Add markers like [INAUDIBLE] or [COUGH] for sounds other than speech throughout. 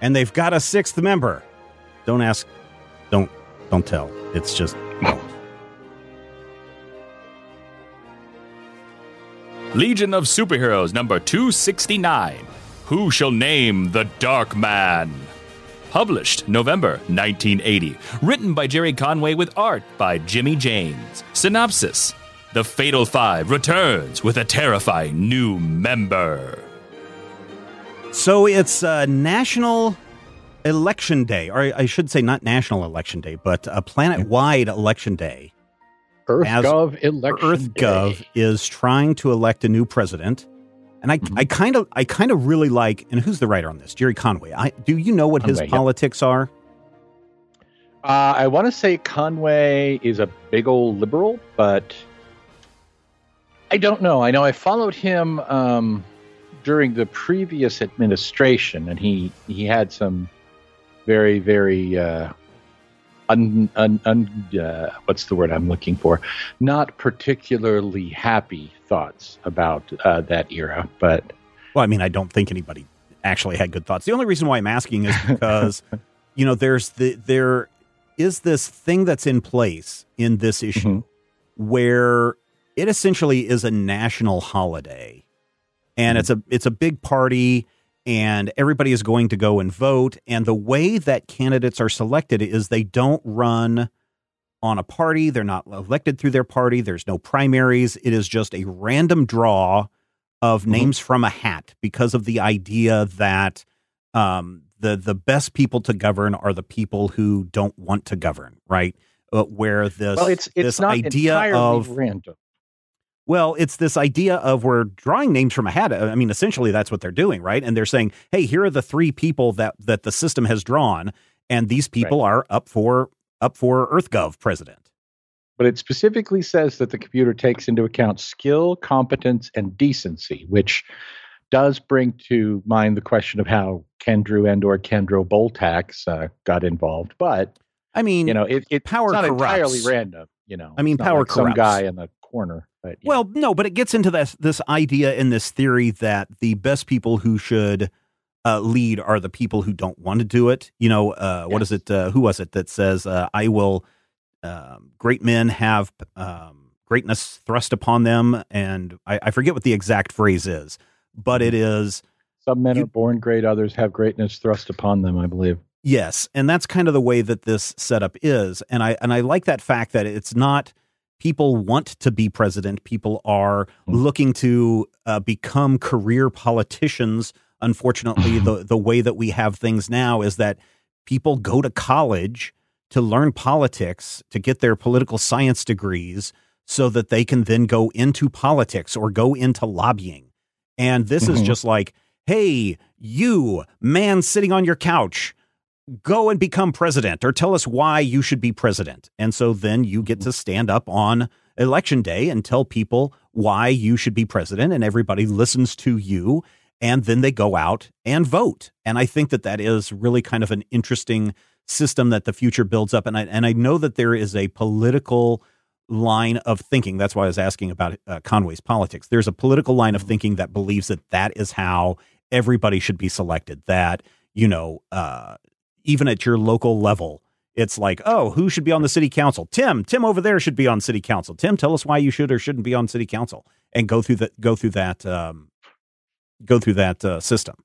and they've got a sixth member. Don't ask, don't, don't tell. It's just. Legion of Superheroes number 269. Who shall name the Dark Man? Published November 1980. Written by Gerry Conway with art by Jimmy Janes. Synopsis The Fatal Five returns with a terrifying new member. So it's uh, National Election Day, or I should say not National Election Day, but a planet-wide election day. EarthGov election EarthGov is trying to elect a new president, and I, I kind of, I kind of really like. And who's the writer on this? Gerry Conway. I do you know what his Conway, yep. politics are? Uh, I want to say Conway is a big old liberal, but I don't know. I know I followed him um, during the previous administration, and he he had some very very uh, un, un, un uh, what's the word I'm looking for? Not particularly happy thoughts about uh, that era, but Well, I mean, I don't think anybody actually had good thoughts. The only reason why I'm asking is because [LAUGHS] you know there's the there is this thing that's in place in this issue where it essentially is a national holiday and it's a it's a big party and everybody is going to go and vote. And the way that candidates are selected is they don't run on a party. They're not elected through their party. There's no primaries. It is just a random draw of names from a hat because of the idea that um, the the best people to govern are the people who don't want to govern right? Uh, where this well, it's it's this not idea entirely of random. Well, it's this idea of we're drawing names from a hat. I mean, essentially that's what they're doing, right? And they're saying, "Hey, here are the three people that that the system has drawn, and these people are up for up for EarthGov president." But it specifically says that the computer takes into account skill, competence, and decency, which does bring to mind the question of how Kendrew and or Kendro Boltax uh, got involved. But I mean, you know, it, it power it's not corrupts. entirely random. You know, I mean, power like some guy in the corner. But yeah. Well, no, but it gets into this this idea and this theory that the best people who should uh, lead are the people who don't want to do it. You know, uh, what is it? Uh, who was it that says, uh, "I will"? Um, great men have um, greatness thrust upon them, and I, I forget what the exact phrase is, but it is some men are born great, others have greatness thrust upon them. I believe. Yes, and that's kind of the way that this setup is, and I and I like that fact that it's not people want to be president; people are looking to uh, become career politicians unfortunately, [LAUGHS] the the way that we have things now is that people go to college to learn politics to get their political science degrees so that they can then go into politics or go into lobbying. And this mm-hmm. is just like, hey, you man sitting on your couch, go and become president or tell us why you should be president. And so then you get to stand up on election day and tell people why you should be president, and everybody listens to you. And then they go out and vote. And I think that that is really kind of an interesting system that the future builds up. And I, and I know that there is a political line of thinking. That's why I was asking about uh, Conway's politics. There's a political line of thinking that believes that that is how everybody should be selected. That, you know, uh, even at your local level, it's like, oh, who should be on the city council? Tim, Tim over there should be on city council. Tim, tell us why you should or shouldn't be on city council, and go through that, go through that, um, go through that uh, system.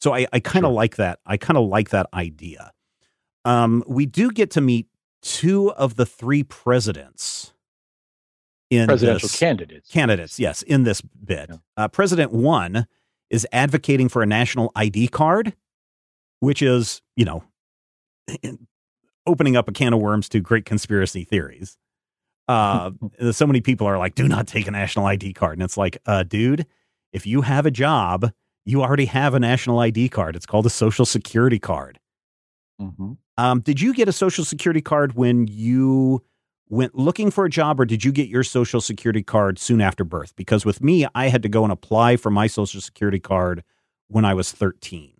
So I, I kind of sure. like that. I kind of like that idea. Um, we do get to meet two of the three presidents in presidential this, candidates. Candidates, yes, in this bit. Yeah. Uh, President one is advocating for a national ID card, which is, you know, opening up a can of worms to great conspiracy theories. Uh, [LAUGHS] so many people are like, do not take a national ID card. And it's like, uh, dude, if you have a job, you already have a national ID card. It's called a social security card. Mm-hmm. Um, did you get a social security card when you went looking for a job, or did you get your social security card soon after birth? Because with me, I had to go and apply for my social security card when I was 13.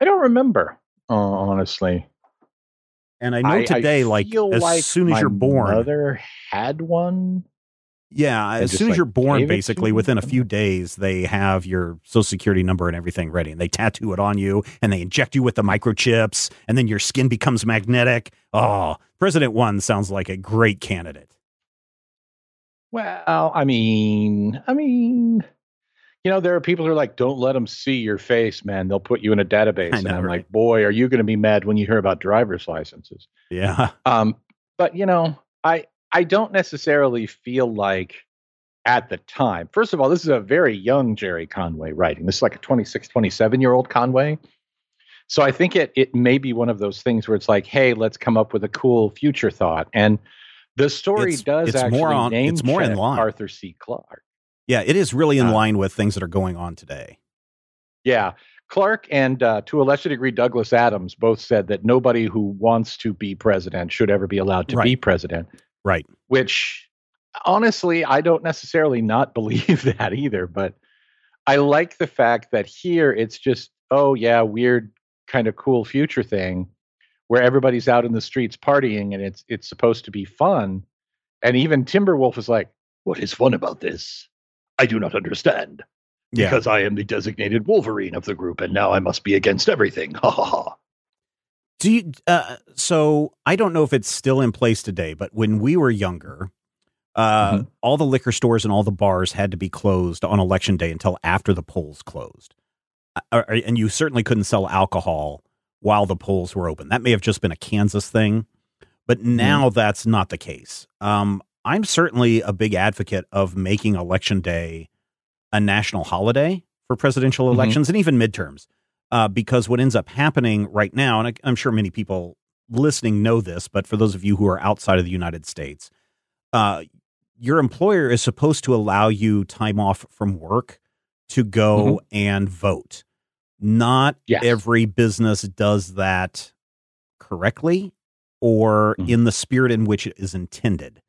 I don't remember, Oh, honestly. And I know I, today, I like as like soon as you're born, mother had one. Yeah, as soon as you're born, basically within a few days, they have your social security number and everything ready, and they tattoo it on you, and they inject you with the microchips, and then your skin becomes magnetic. Oh, President One sounds like a great candidate. Well, I mean, I mean, you know, there are people who are like, "Don't let them see your face, man. They'll put you in a database." Know, and I'm right? like, "Boy, are you going to be mad when you hear about driver's licenses?" Yeah. [LAUGHS] Um, but you know, I I don't necessarily feel like at the time. First of all, this is a very young Gerry Conway writing. This is like a 26, 27 year old Conway. So I think it it may be one of those things where it's like, hey, let's come up with a cool future thought. And the story it's, does it's actually more on, name it's more in line. Arthur C. Clarke. Yeah, it is really in uh, line with things that are going on today. Yeah. Clarke and uh, to a lesser degree Douglas Adams both said that nobody who wants to be president should ever be allowed to right. be president. Right. Which honestly, I don't necessarily not [LAUGHS] believe that either, but I like the fact that here it's just, oh yeah, weird kind of cool future thing where everybody's out in the streets partying and it's it's supposed to be fun. And even Timberwolf is like, What is fun about this? I do not understand. Yeah. Because I am the designated Wolverine of the group and now I must be against everything. Ha ha ha. Do you? Uh, so I don't know if it's still in place today, but when we were younger, uh, mm-hmm. all the liquor stores and all the bars had to be closed on election day until after the polls closed, uh, and you certainly couldn't sell alcohol while the polls were open. That may have just been a Kansas thing, but mm-hmm. now mm-hmm. that's not the case. Um, I'm certainly a big advocate of making election day a national holiday for presidential mm-hmm. elections mm-hmm. and even midterms uh, because what ends up happening right now, and I, I'm sure many people listening know this, but for those of you who are outside of the United States, uh, your employer is supposed to allow you time off from work to go mm-hmm. and vote. Not yes. every business does that correctly or mm-hmm. in the spirit in which it is intended.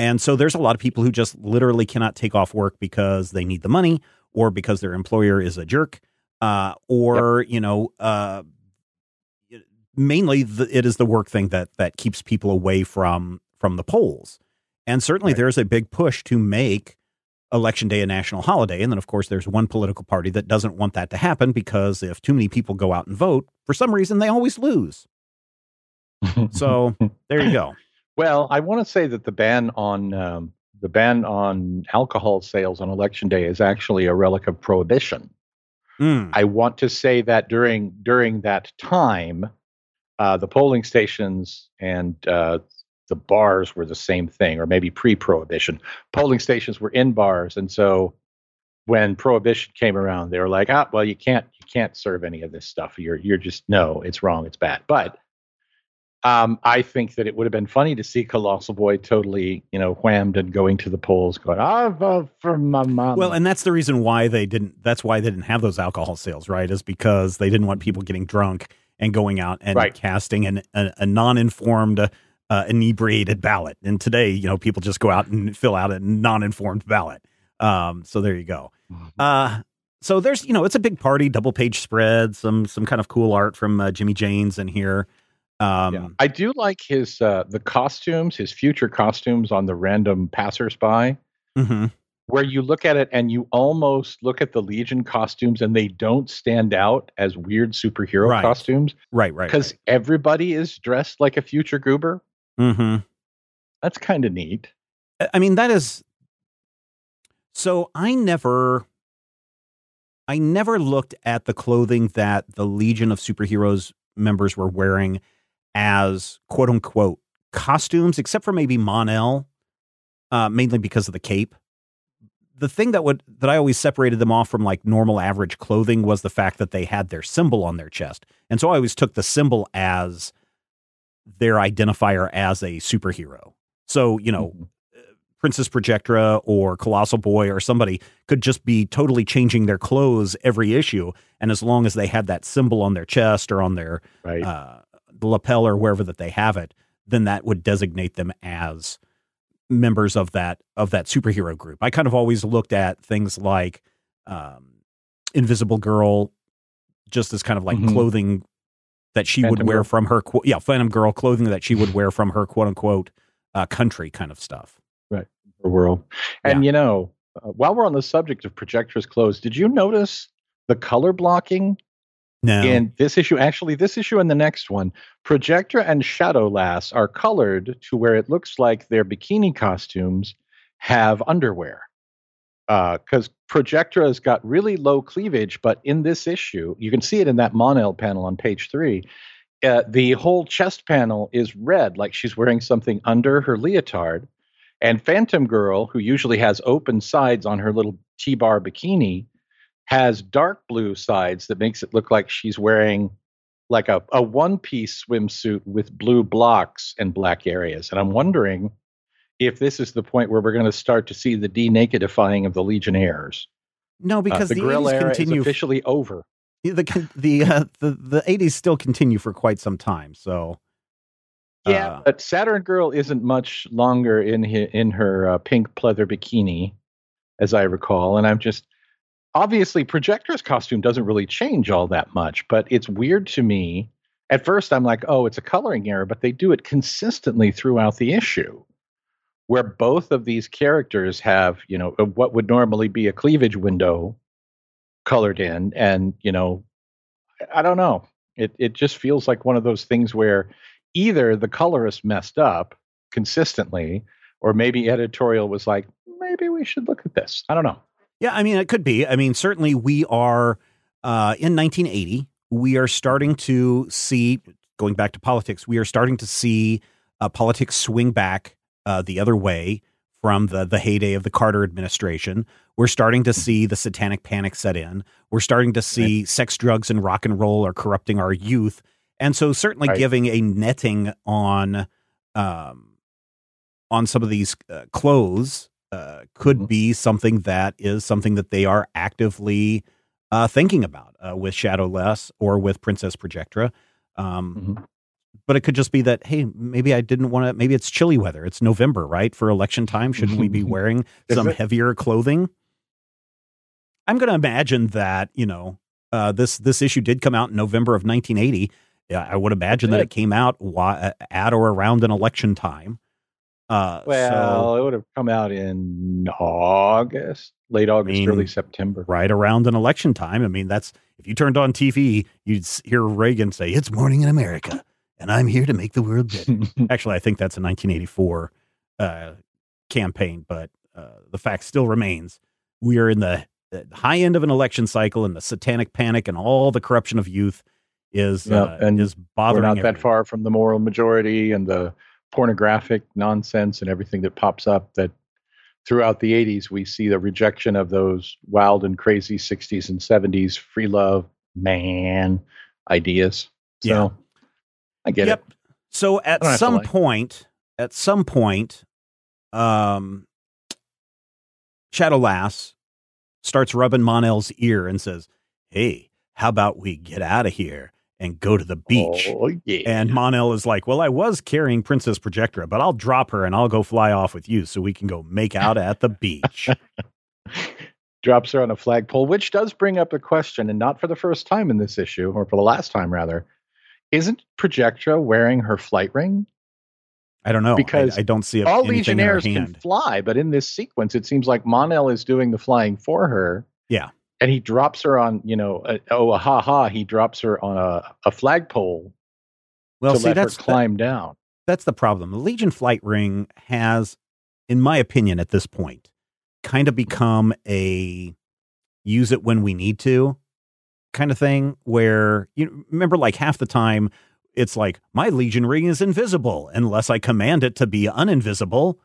And so there's a lot of people who just literally cannot take off work because they need the money or because their employer is a jerk uh, or yep. you know, uh, mainly the, it is the work thing that that keeps people away from from the polls. And certainly, right. there's a big push to make election day a national holiday. And then, of course, there's one political party that doesn't want that to happen because if too many people go out and vote, for some reason, they always lose. [LAUGHS] so there you go. Well, I want to say that the ban on um, the ban on alcohol sales on election day is actually a relic of prohibition. Mm. I want to say that during during that time, uh, the polling stations and uh, the bars were the same thing, or maybe pre-prohibition. Polling stations were in bars, and so when prohibition came around, they were like, ah, well, you can't you can't serve any of this stuff. You're you're just no, it's wrong, it's bad. But um, I think that it would have been funny to see Colossal Boy totally, you know, whammed and going to the polls, going, "I vote for my mom." Well, and that's the reason why they didn't. That's why they didn't have those alcohol sales, right? Is because they didn't want people getting drunk and going out and Right. casting an, a, a non-informed, uh, inebriated ballot. And today, you know, people just go out and fill out a non-informed ballot. Um, so there you go. Uh, so there's, you know, it's a big party, double page spread, some some kind of cool art from uh, Jimmy Janes in here. Um, Yeah. I do like his uh, the costumes, his future costumes on the random passersby, mhm. where you look at it and you almost look at the Legion costumes and they don't stand out as weird superhero Right. costumes Right, right. because everybody is dressed like a future goober. hmm That's kind of neat. I mean, that is. So I never, I never looked at the clothing that the Legion of Superheroes members were wearing as quote unquote costumes, except for maybe Monel, uh, mainly because of the cape. The thing that would that I always separated them off from like normal average clothing was the fact that they had their symbol on their chest, and so I always took the symbol as their identifier as a superhero. So you know, Mhm. Princess Projectra or Colossal Boy or somebody could just be totally changing their clothes every issue, and as long as they had that symbol on their chest or on their right? uh, lapel or wherever that they have it, then that would designate them as members of that of that superhero group. I kind of always looked at things like um, Invisible Girl just as kind of like Mhm. clothing that she would wear Girl. from her qu- yeah Phantom Girl clothing that she would [LAUGHS] wear from her quote unquote uh, country kind of stuff. the world. And you know, uh, while we're on the subject of Projectra's clothes, did you notice the color blocking No, in this issue? Actually, this issue and the next one, Projectra and Shadow Lass are colored to where it looks like their bikini costumes have underwear. Because Projectra has got really low cleavage, but in this issue, you can see it in that Monel panel on page three. Uh, the whole chest panel is red, like she's wearing something under her leotard. And Phantom Girl, who usually has open sides on her little T bar bikini, has dark blue sides that makes it look like she's wearing like a, a one piece swimsuit with blue blocks and black areas. And I'm wondering if this is the point where we're going to start to see the denakedifying of the Legionnaires. no, Uh, because the, the, grill 80s era continue is officially over. the the uh, the the 80s still continue for quite some time. So Yeah, uh, but Saturn Girl isn't much longer in hi, in her uh, pink pleather bikini, as I recall. And I'm just obviously Projectra's costume doesn't really change all that much, but it's weird to me. At first, I'm like, oh, it's a coloring error, but they do it consistently throughout the issue, where both of these characters have, you know, what would normally be a cleavage window colored in, and you know, I don't know. It it just feels like one of those things where either the colorist messed up consistently, or maybe editorial was like, maybe we should look at this. I don't know. Yeah, I mean, it could be. I mean, certainly we are uh, in 1980. We are starting to see, going back to politics, we are starting to see uh, politics swing back uh, the other way from the the heyday of the Carter administration. We're starting to see the satanic panic set in. We're starting to see sex, drugs, and rock and roll are corrupting our youth, and so certainly Right. giving a netting on um, on some of these uh, clothes uh, could Mhm. be something that is something that they are actively uh, thinking about uh, with Shadow Lass or with Princess Projectra. Um, Mhm. But it could just be that, hey, maybe I didn't want to, maybe it's chilly weather. It's November, right? For election time. Shouldn't we be [LAUGHS] wearing some it? heavier clothing? I'm going to imagine that, you know, uh, this this issue did come out in November of 1980. Yeah, I would imagine that it came out wi- at or around an election time. Uh, Well, so it would have come out in August, late August, mean, early September. right around an election time. I mean, that's if you turned on TV, you'd hear Reagan say, "It's morning in America, and I'm here to make the world better." [LAUGHS] Actually, I think that's a 1984 uh, campaign, but uh, the fact still remains: we are in the, the high end of an election cycle, and the satanic panic and all the corruption of youth is Yeah, uh, and is We're bothering. not that far from the moral majority and the pornographic nonsense and everything that pops up that throughout the 80s, we see the rejection of those wild and crazy 60s and 70s free love man ideas. So Yeah. I get yep. it. So at some like- point, at some point, um, Shadow Lass starts rubbing Monel's ear and says, "Hey, how about we get out of here and go to the beach?" Oh, yeah. And Monel is like, "Well, I was carrying Princess Projectra, but I'll drop her and I'll go fly off with you so we can go make out at the beach." [LAUGHS] drops her on a flagpole, which does bring up a question, and not for the first time in this issue, or for the last time rather. Isn't Projectra wearing her flight ring? I don't know Because I, don't see All in her Legionnaires can fly, but in this sequence, it seems like Monel is doing the flying for her. Yeah. And he drops her on, you know, a, oh, a ha ha. He drops her on a, a flagpole Well, to see, let that's her climb down. that's the problem. The Legion flight ring has, in my opinion, at this point, kind of become a use it when we need to kind of thing. Where you remember, like half the time, it's like my Legion ring is invisible unless I command it to be uninvisible.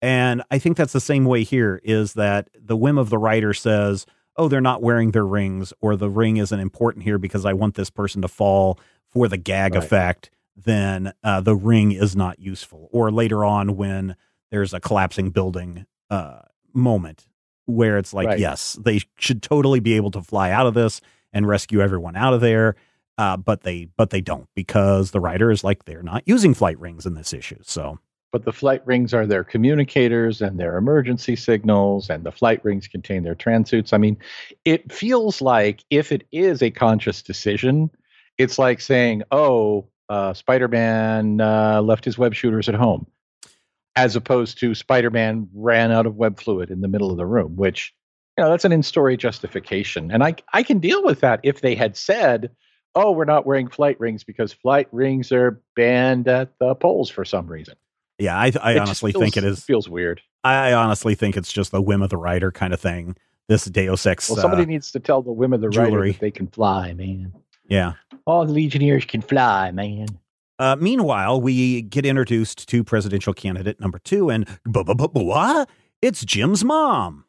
And I think that's the same way here. Is that the whim of the writer says, "Oh, they're not wearing their rings, or the ring isn't important here because I want this person to fall for the gag Right. effect." Then uh, the ring is not useful. Or later on, when there's a collapsing building uh, moment where it's like, Right. yes, they should totally be able to fly out of this and rescue everyone out of there. Uh, but they but they don't because the writer is like they're not using flight rings in this issue. So But the flight rings are their communicators and their emergency signals, and the flight rings contain their transuits. I mean, it feels like if it is a conscious decision, it's like saying, oh, uh, Spider Man uh, left his web shooters at home, as opposed to Spider Man ran out of web fluid in the middle of the room, which, you know, that's an in story justification. And I, I can deal with that if they had said, oh, we're not wearing flight rings because flight rings are banned at the polls for some reason. Yeah, I I honestly feels- think it is. feels weird. I honestly think it's just the whim of the writer kind of thing. This Deus Ex. Well, somebody uh, needs to tell the women the writer jewelry. that they can fly, man. yeah. All the Legionnaires can fly, man. Uh, meanwhile, we get introduced to presidential candidate number two, and what? It's Jim's mom.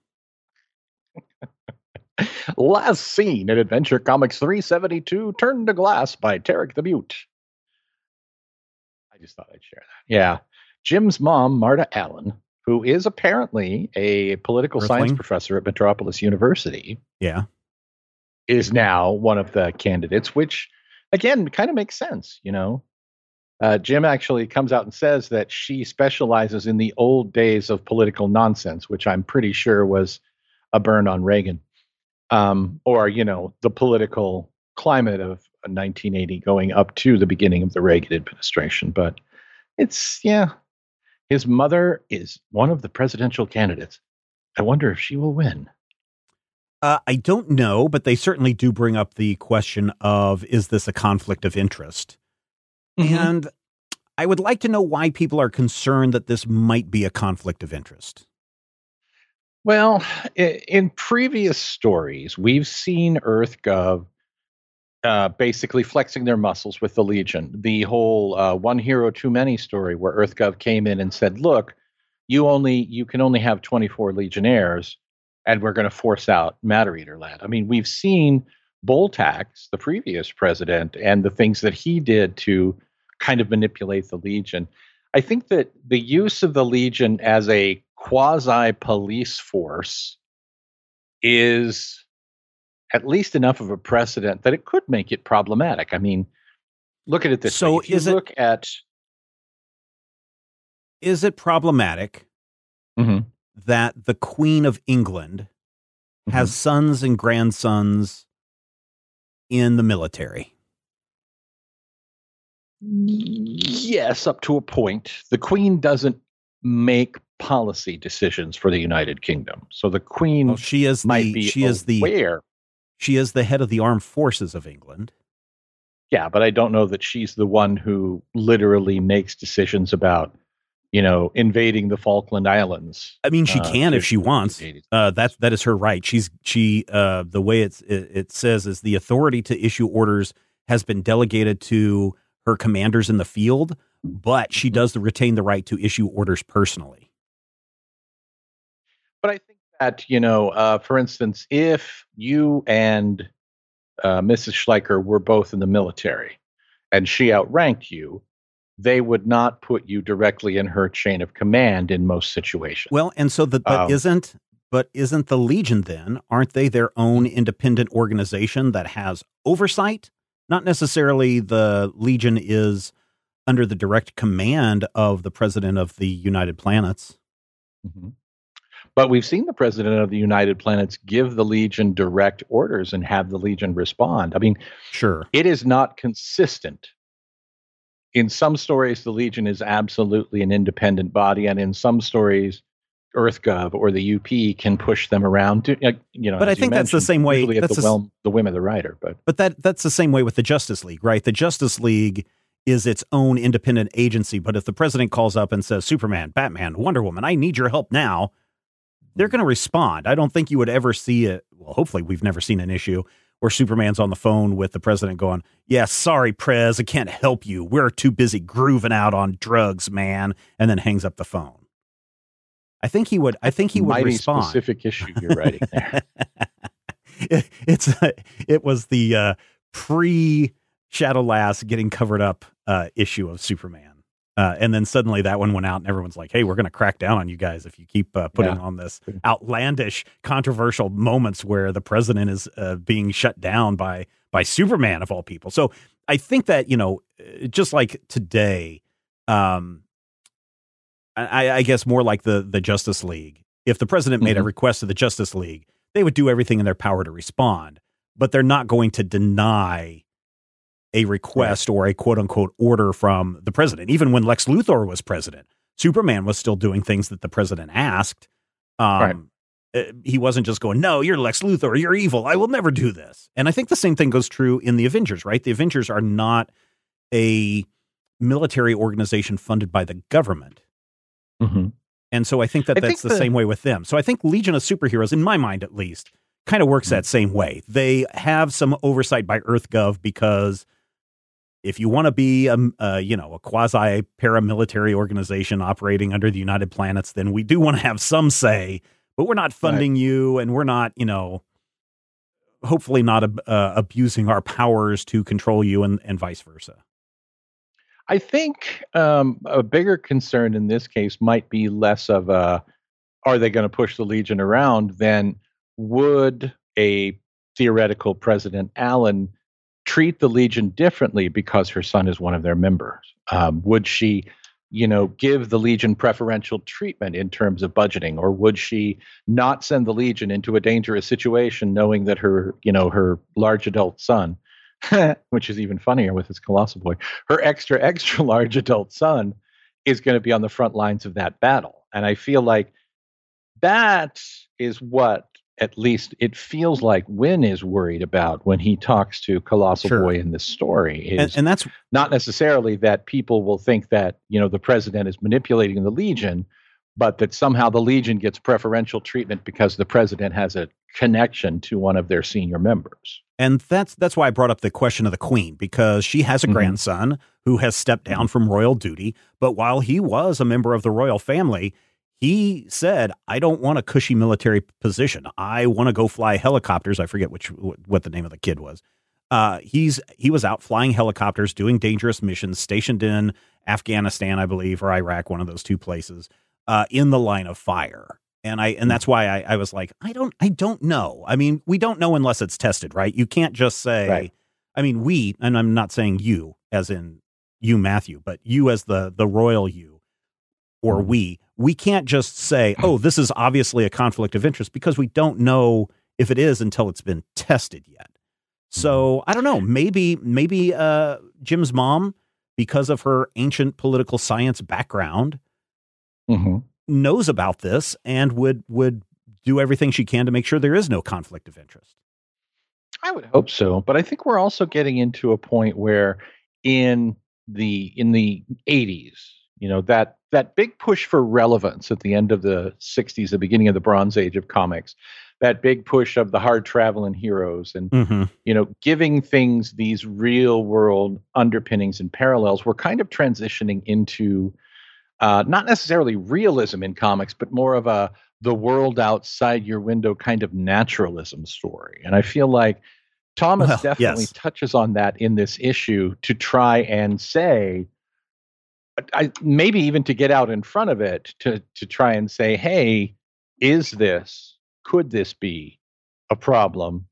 [LAUGHS] Last scene in Adventure Comics 372, Turn to Glass by Tarik the Mute. I just thought I'd share that. Yeah. Jim's mom, Marta Allon, who is apparently a political science professor at Metropolis University, Yeah. is now one of the candidates, which again kind of makes sense, you know. Uh, Jim actually comes out and says that she specializes in the old days of political nonsense, which I'm pretty sure was a burn on Reagan, um, or you know the political climate of 1980 going up to the beginning of the Reagan administration. But it's yeah, his mother is one of the presidential candidates. I wonder if she will win. Uh, I don't know, but they certainly do bring up the question of is this a conflict of interest? And I would like to know why people are concerned that this might be a conflict of interest. Well, in previous stories, we've seen EarthGov uh, basically flexing their muscles with the Legion. The whole uh, "one hero too many" story, where EarthGov came in and said, "Look, you only you can only have 24 Legionnaires, and we're going to force out Matter Eater Lad." I mean, we've seen Boltax, the previous president, and the things that he did to kind of manipulate the Legion. I think that the use of the Legion as a quasi police force is at least enough of a precedent that it could make it problematic. I mean, look at it this So way. If you is it- look at Is it problematic Mhm. that the Queen of England has sons and grandsons in the military? yes, up to a point. The Queen doesn't make policy decisions for the United Kingdom. So the Queen Well, she is might the be she is the aware. She is the head of the armed forces of England. Yeah, but I don't know that she's the one who literally makes decisions about, you know, invading the Falkland Islands. I mean, she Uh, can if she wants. Uh, that that is her right. She's she uh, the way it's it, it says is the authority to issue orders has been delegated to her commanders in the field, but she does retain the right to issue orders personally. But I think that you know, uh, for instance, if you and uh, Mrs. Schleicher were both in the military, and she outranked you, they would not put you directly in her chain of command in most situations. Well, and so the but um, isn't but isn't the Legion then? Aren't they their own independent organization that has oversight? Not necessarily the Legion is under the direct command of the president of the United Planets. Mm-hmm. But we've seen the president of the United Planets give the Legion direct orders and have the Legion respond. I mean, sure, it is not consistent. In some stories, the Legion is absolutely an independent body, and in some stories, EarthGov or the UP can push them around. To, you know, but I think that's the same way. That's the, well, the whim of the writer. But but that that's the same way with the Justice League, right? The Justice League is its own independent agency. But if the president calls up and says, Superman, Batman, Wonder Woman, I need your help now, they're going to respond. I don't think you would ever see it. Well, hopefully, we've never seen an issue where Superman's on the phone with the president going, Yeah, sorry, Prez, I can't help you. We're too busy grooving out on drugs, man, and then hangs up the phone. I think he would. I think he would Mighty respond. Specific issue you're writing there. [LAUGHS] it, it's it was the uh, pre Shadowlass getting covered up uh, issue of Superman. Uh, and then suddenly that one went out, and everyone's like, "Hey, we're going to crack down on you guys if you keep uh, putting yeah. on this outlandish, controversial moments where the president is uh, being shut down by by Superman of all people." So I think that you know, uh, just like today, um, I, I guess more like the the Justice League. If the president made mm-hmm. a request to the Justice League, they would do everything in their power to respond, but they're not going to deny a request right. or a quote unquote order from the president. Even when Lex Luthor was president, Superman was still doing things that the president asked. Um, right. Uh, he wasn't just going, no, you're Lex Luthor, you're evil. I will never do this. And I think the same thing goes true in the Avengers, right? The Avengers are not a military organization funded by the government. Mm-hmm. And so I think that I that's think the, the, same way with them. So I think Legion of Superheroes, in my mind at least, kind of works mm-hmm. that same way. They have some oversight by EarthGov because if you want to be a, a, you know a quasi paramilitary organization operating under the United Planets, then we do want to have some say, but we're not funding right. you, and we're not you know hopefully not uh, abusing our powers to control you, and, and vice versa. I think um, a bigger concern in this case might be less of a are they going to push the Legion around than would a theoretical President Allon treat the Legion differently because her son is one of their members? Um, would she, you know, give the Legion preferential treatment in terms of budgeting, or would she not send the Legion into a dangerous situation, knowing that her, you know, her large adult son, [LAUGHS] which is even funnier with his colossal boy, her extra extra [LAUGHS] large adult son is going to be on the front lines of that battle, and I feel like that is what at least it feels like Winn is worried about when he talks to Colossal sure. Boy in this story. And, and, that's not necessarily that people will think that you know the president is manipulating the Legion, but that somehow the Legion gets preferential treatment because the president has a connection to one of their senior members. And that's that's why I brought up the question of the Queen because she has a mm-hmm. grandson who has stepped down from royal duty, but while he was a member of the royal family he said, "I don't want a cushy military position. I want to go fly helicopters." I forget which what the name of the kid was. Uh, he's he was out flying helicopters, doing dangerous missions, stationed in Afghanistan, I believe, or Iraq, one of those two places, uh, in the line of fire. And I and that's why I, I was like, I don't I don't know. I mean, we don't know unless it's tested, right? You can't just say. Right. I mean, we, and I'm not saying you, as in you, Matthew, but you as the the royal you, or mm-hmm. we we can't just say, oh, this is obviously a conflict of interest because we don't know if it is until it's been tested yet. So mm-hmm. I don't know. Maybe maybe uh, Jim's mom, because of her ancient political science background, mm-hmm. knows about this and would would do everything she can to make sure there is no conflict of interest. I would hope so, but I think we're also getting into a point where in the in the 80s, you know, that that big push for relevance at the end of the 60s, the beginning of the Bronze Age of comics, that big push of the hard traveling heroes and mm-hmm. you know giving things these real world underpinnings and parallels we're kind of transitioning into uh, not necessarily realism in comics but more of a the world outside your window kind of naturalism story. And I feel like Thomas Well, definitely yes. touches on that in this issue to try and say, I, maybe even to get out in front of it to to try and say, hey, is this could this be a problem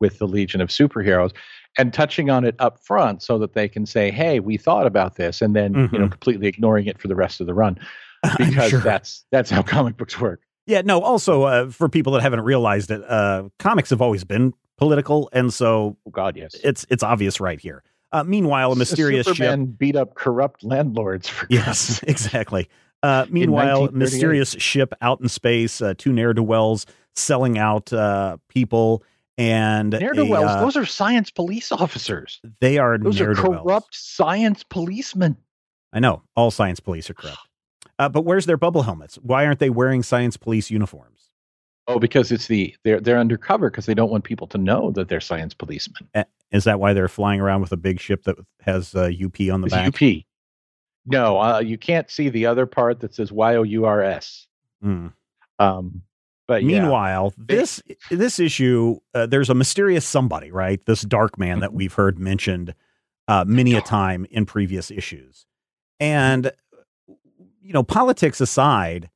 with the Legion of Superheroes? And touching on it up front so that they can say, hey, we thought about this, and then you know Mhm. completely ignoring it for the rest of the run [LAUGHS] because sure. that's that's how comic books work. Yeah, no, also uh, for people that haven't realized it, uh, comics have always been political, and so Oh God, yes. it's it's obvious right here. Uh, meanwhile, a mysterious ship. Beat up corrupt landlords. For Yes, [LAUGHS] exactly. Uh, meanwhile, mysterious ship out in space, uh, two ne'er do wells selling out uh, people, and ne'er do wells. uh, those are science police officers. they are Those are corrupt science policemen. I know all science police are corrupt. Uh, but where's their bubble helmets? Why aren't they wearing science police uniforms? Oh, because it's the they're they're undercover because they don't want people to know that they're science policemen. Is that why they're flying around with a big ship that has uh, UP on the It's back? UP. No, uh, you can't see the other part that says Y O U R S. Mm. Um, but yeah. Meanwhile, this this issue, uh, there's a mysterious somebody, right? This dark man that Mhm. we've heard mentioned uh, many a time in previous issues, and you know, politics aside,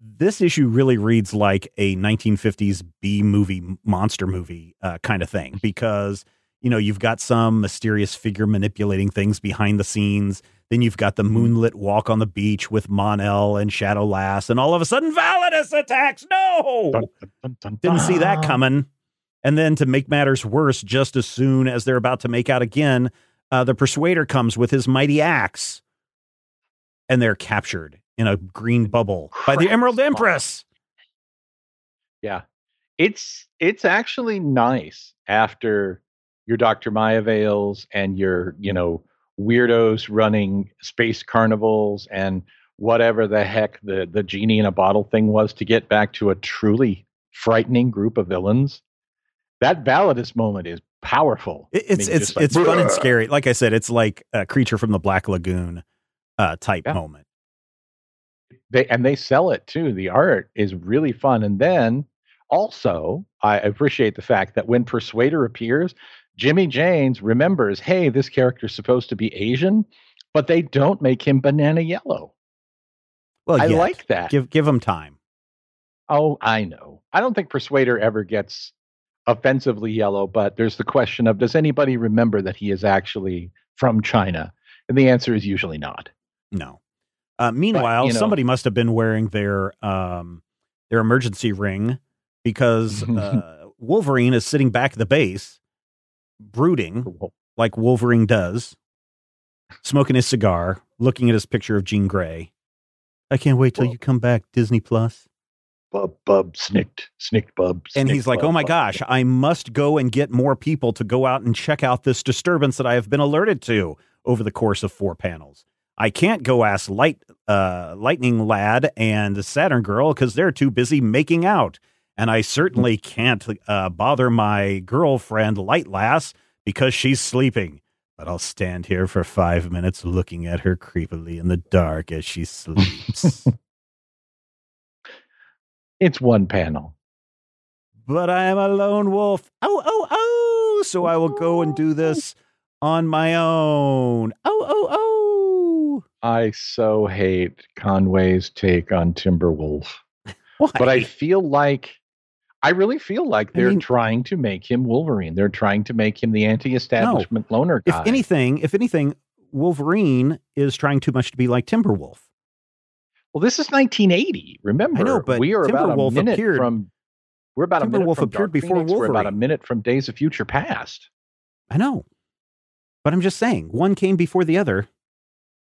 this issue really reads like a 1950s B movie monster movie uh, kind of thing because you know you've got some mysterious figure manipulating things behind the scenes. Then you've got the moonlit walk on the beach with Monel and Shadow Lass, and all of a sudden Validus attacks. No, Dun, dun, dun, dun, didn't see that coming. And then to make matters worse, just as soon as they're about to make out again, uh, the Persuader comes with his mighty axe, and they're captured in a green bubble by the Emerald Empress. Yeah. It's it's actually nice after your Dr. Mayavales and your, you know, weirdos running space carnivals and whatever the heck the, the genie in a bottle thing was to get back to a truly frightening group of villains. That Validus moment is powerful. I It's mean, it's like, it's fun and scary. Like I said, it's like a creature from the Black Lagoon uh, type Yeah. moment. They and they sell it too. The art is really fun. And then also, I appreciate the fact that when Persuader appears, Jimmy Janes remembers, hey, this character's supposed to be Asian, but they don't make him banana yellow. Well, I yet. like that. Give give him time. Oh, I know. I don't think Persuader ever gets offensively yellow, but there's the question of does anybody remember that he is actually from China? And the answer is usually not. No. Uh, meanwhile, you know- somebody must have been wearing their um, their emergency ring because [LAUGHS] uh, Wolverine is sitting back at the base, brooding like Wolverine does, smoking his cigar, looking at his picture of Jean Grey. I can't wait till Well- you come back, Disney Plus. Bub, bub, snicked, snicked, bub. And he's like, bub, "Oh my bub." gosh, I must go and get more people to go out and check out this disturbance that I have been alerted to over the course of four panels. I can't go ask Light, uh, Lightning Lad and the Saturn Girl because they're too busy making out, and I certainly can't uh, bother my girlfriend Light Lass because she's sleeping." But I'll stand here for five minutes looking at her creepily in the dark as she sleeps. [LAUGHS] It's one panel. but I am a lone wolf. Oh, oh, oh. So I will go and do this [LAUGHS] on my own. Oh, oh, oh. I so hate Conway's take on Timberwolf, [LAUGHS] Why? but I feel like I really feel like they're mean- trying to make him Wolverine. They're trying to make him the anti-establishment loner guy. if anything, if anything, Wolverine is trying too much to be like Timberwolf. well, this is 1980. Remember, know, but we are about a minute appeared- from. We're about a minute Timberwolf from appeared Dark before Phoenix. We're about a minute from Days of Future Past. I know. But I'm just saying, one came before the other,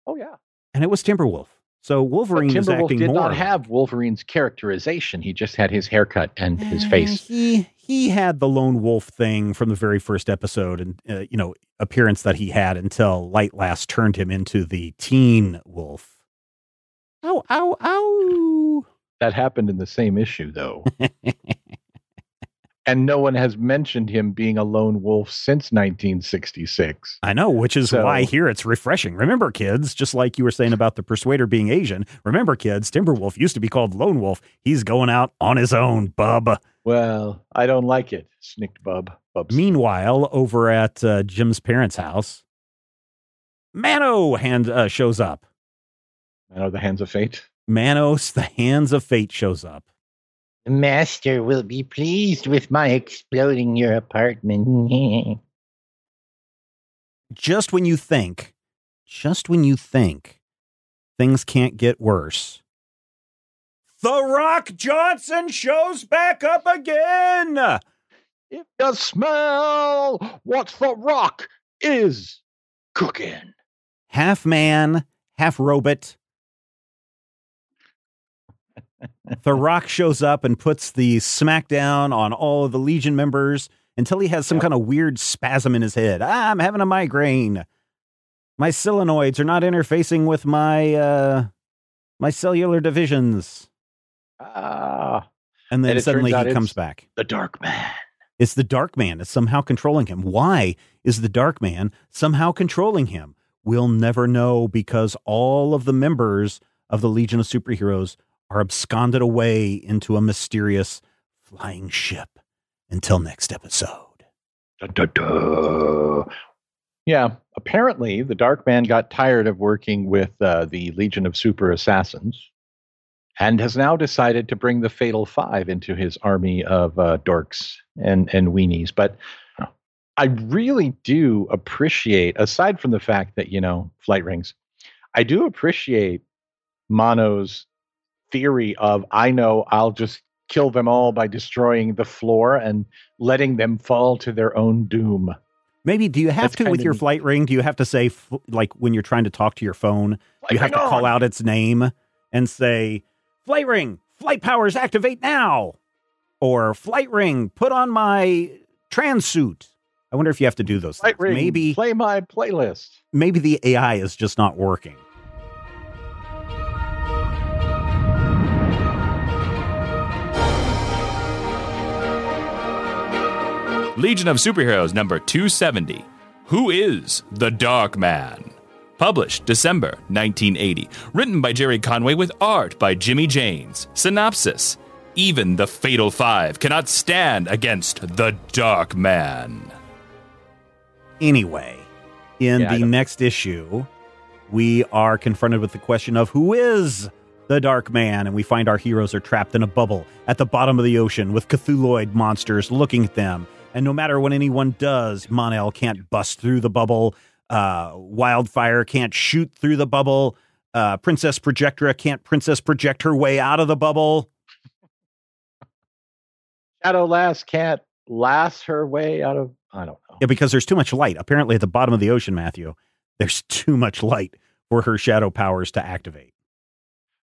Oh yeah, and it was Timberwolf. So but Wolverine is Timberwolf acting did more. not have Wolverine's characterization. He just had his haircut and his Eh, face. He he had the lone wolf thing from the very first episode, and uh, you know appearance that he had until Light Lass turned him into the teen wolf. Ow! Ow! Ow! That happened in the same issue, though. [LAUGHS] and no one has mentioned him being a lone wolf since 1966. I know, which is So- why here it's refreshing. Remember, kids, just like you were saying about the Persuader being Asian, remember, kids, Timberwolf used to be called Lone Wolf. He's going out on his own, bub. Well, I don't like it, snicked Bub. Bubs. Meanwhile, over at uh, Jim's parents' house, Mano hand uh, shows up. Mano, the hands of fate. Manos, the hands of fate, shows up. The master will be pleased with my exploding your apartment. [LAUGHS] Just when you think, just when you think things can't get worse, The Rock Johnson shows back up again. If you smell what the rock is cooking. half man, half robot. The Rock shows up and puts the smackdown on all of the Legion members until he has some Yep. kind of weird spasm in his head. Ah, I'm having a migraine. My solenoids are not interfacing with my uh my cellular divisions. Ah, And then And suddenly he comes back. the Dark Man. It's the Dark Man It's somehow controlling him. Why is the Dark Man somehow controlling him? We'll never know because all of the members of the Legion of Superheroes are absconded away into a mysterious flying ship. Until next episode. Dun, dun, dun. Yeah, apparently the Dark Man got tired of working with uh, the Legion of Super Assassins and has now decided to bring the Fatal Five into his army of uh, dorks and, and weenies. But I really do appreciate, aside from the fact that, you know, flight rings, I do appreciate Mano's theory of I know I'll just kill them all by destroying the floor and letting them fall to their own doom. Maybe do you have That's to with your neat. flight ring? Do you have to say like when you're trying to talk to your phone? you have to Flight call out its name and say, "Flight ring, flight powers activate now," or "Flight ring, put on my trans suit." I wonder if you have to do those. Flight things. ring, Maybe play my playlist. maybe the AI is just not working. Legion of Superheroes number 270. Who is the Dark Man? Published December 1980. Written by Gerry Conway with art by Jimmy Janes. Synopsis Even the Fatal Five cannot stand against the Dark Man. Anyway, in Yeah, the next issue, we are confronted with the question of who is the Dark Man, and we find our heroes are trapped in a bubble at the bottom of the ocean with Cthulhuoid monsters looking at them. And no matter what anyone does, Mon-El can't bust through the bubble. Uh, Wildfire can't shoot through the bubble. Uh, Princess Projectra can't Princess project her way out of the bubble. Shadow Lass can't lass her way out of. I don't know. Yeah, because there's too much light. Apparently, at the bottom of the ocean, Matthew, there's [LAUGHS] too much light for her shadow powers to activate.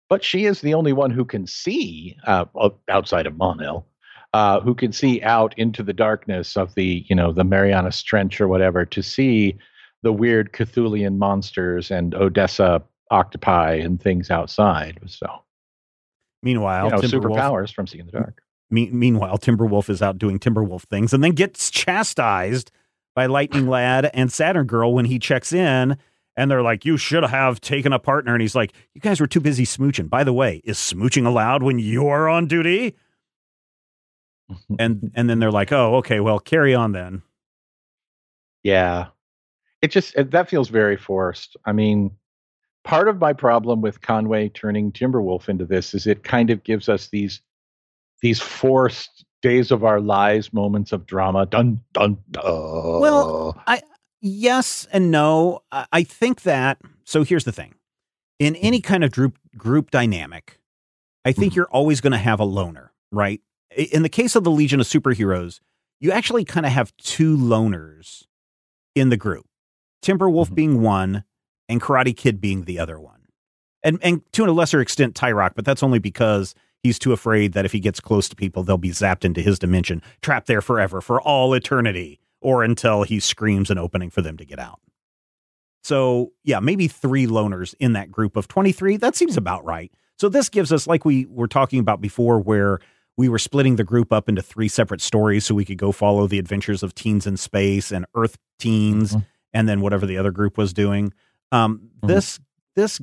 But she is the only one who can see uh, outside of Mon-El, uh, who can see out into the darkness of the, you know, the Marianas Trench or whatever to see the weird Cthulian monsters and Odessa octopi and things outside. So, Meanwhile, you know, superpowers from seeing the dark. me- meanwhile, Timberwolf is out doing Timberwolf things and then gets chastised by Lightning [LAUGHS] Lad and Saturn Girl when he checks in. And they're like, "You should have taken a partner." And he's like, "You guys were too busy smooching." By the way, is smooching allowed when you're on duty? [LAUGHS] And and then they're like, "Oh, okay, well, carry on then." Yeah. It just it, that feels very forced. I mean, part of my problem with Conway turning Timberwolf into this is it kind of gives us these these forced days of our lives moments of drama. Dun dun dun. Well, I yes and no. I I think that so here's the thing. In any kind of group group dynamic, I think Mhm. you're always going to have a loner, right? In the case of the Legion of Superheroes, you actually kind of have two loners in the group. Timberwolf Mhm. being one and Karate Kid being the other one. And and to a lesser extent Tyroc, but that's only because he's too afraid that if he gets close to people, they'll be zapped into his dimension, trapped there forever for all eternity or until he screams an opening for them to get out. So, yeah, maybe three loners in that group of 23. That seems about right. So, this gives us, like we were talking about before, where we were splitting the group up into three separate stories so we could go follow the adventures of teens in space and Earth teens, Mhm. and then whatever the other group was doing. Um, Mhm. This this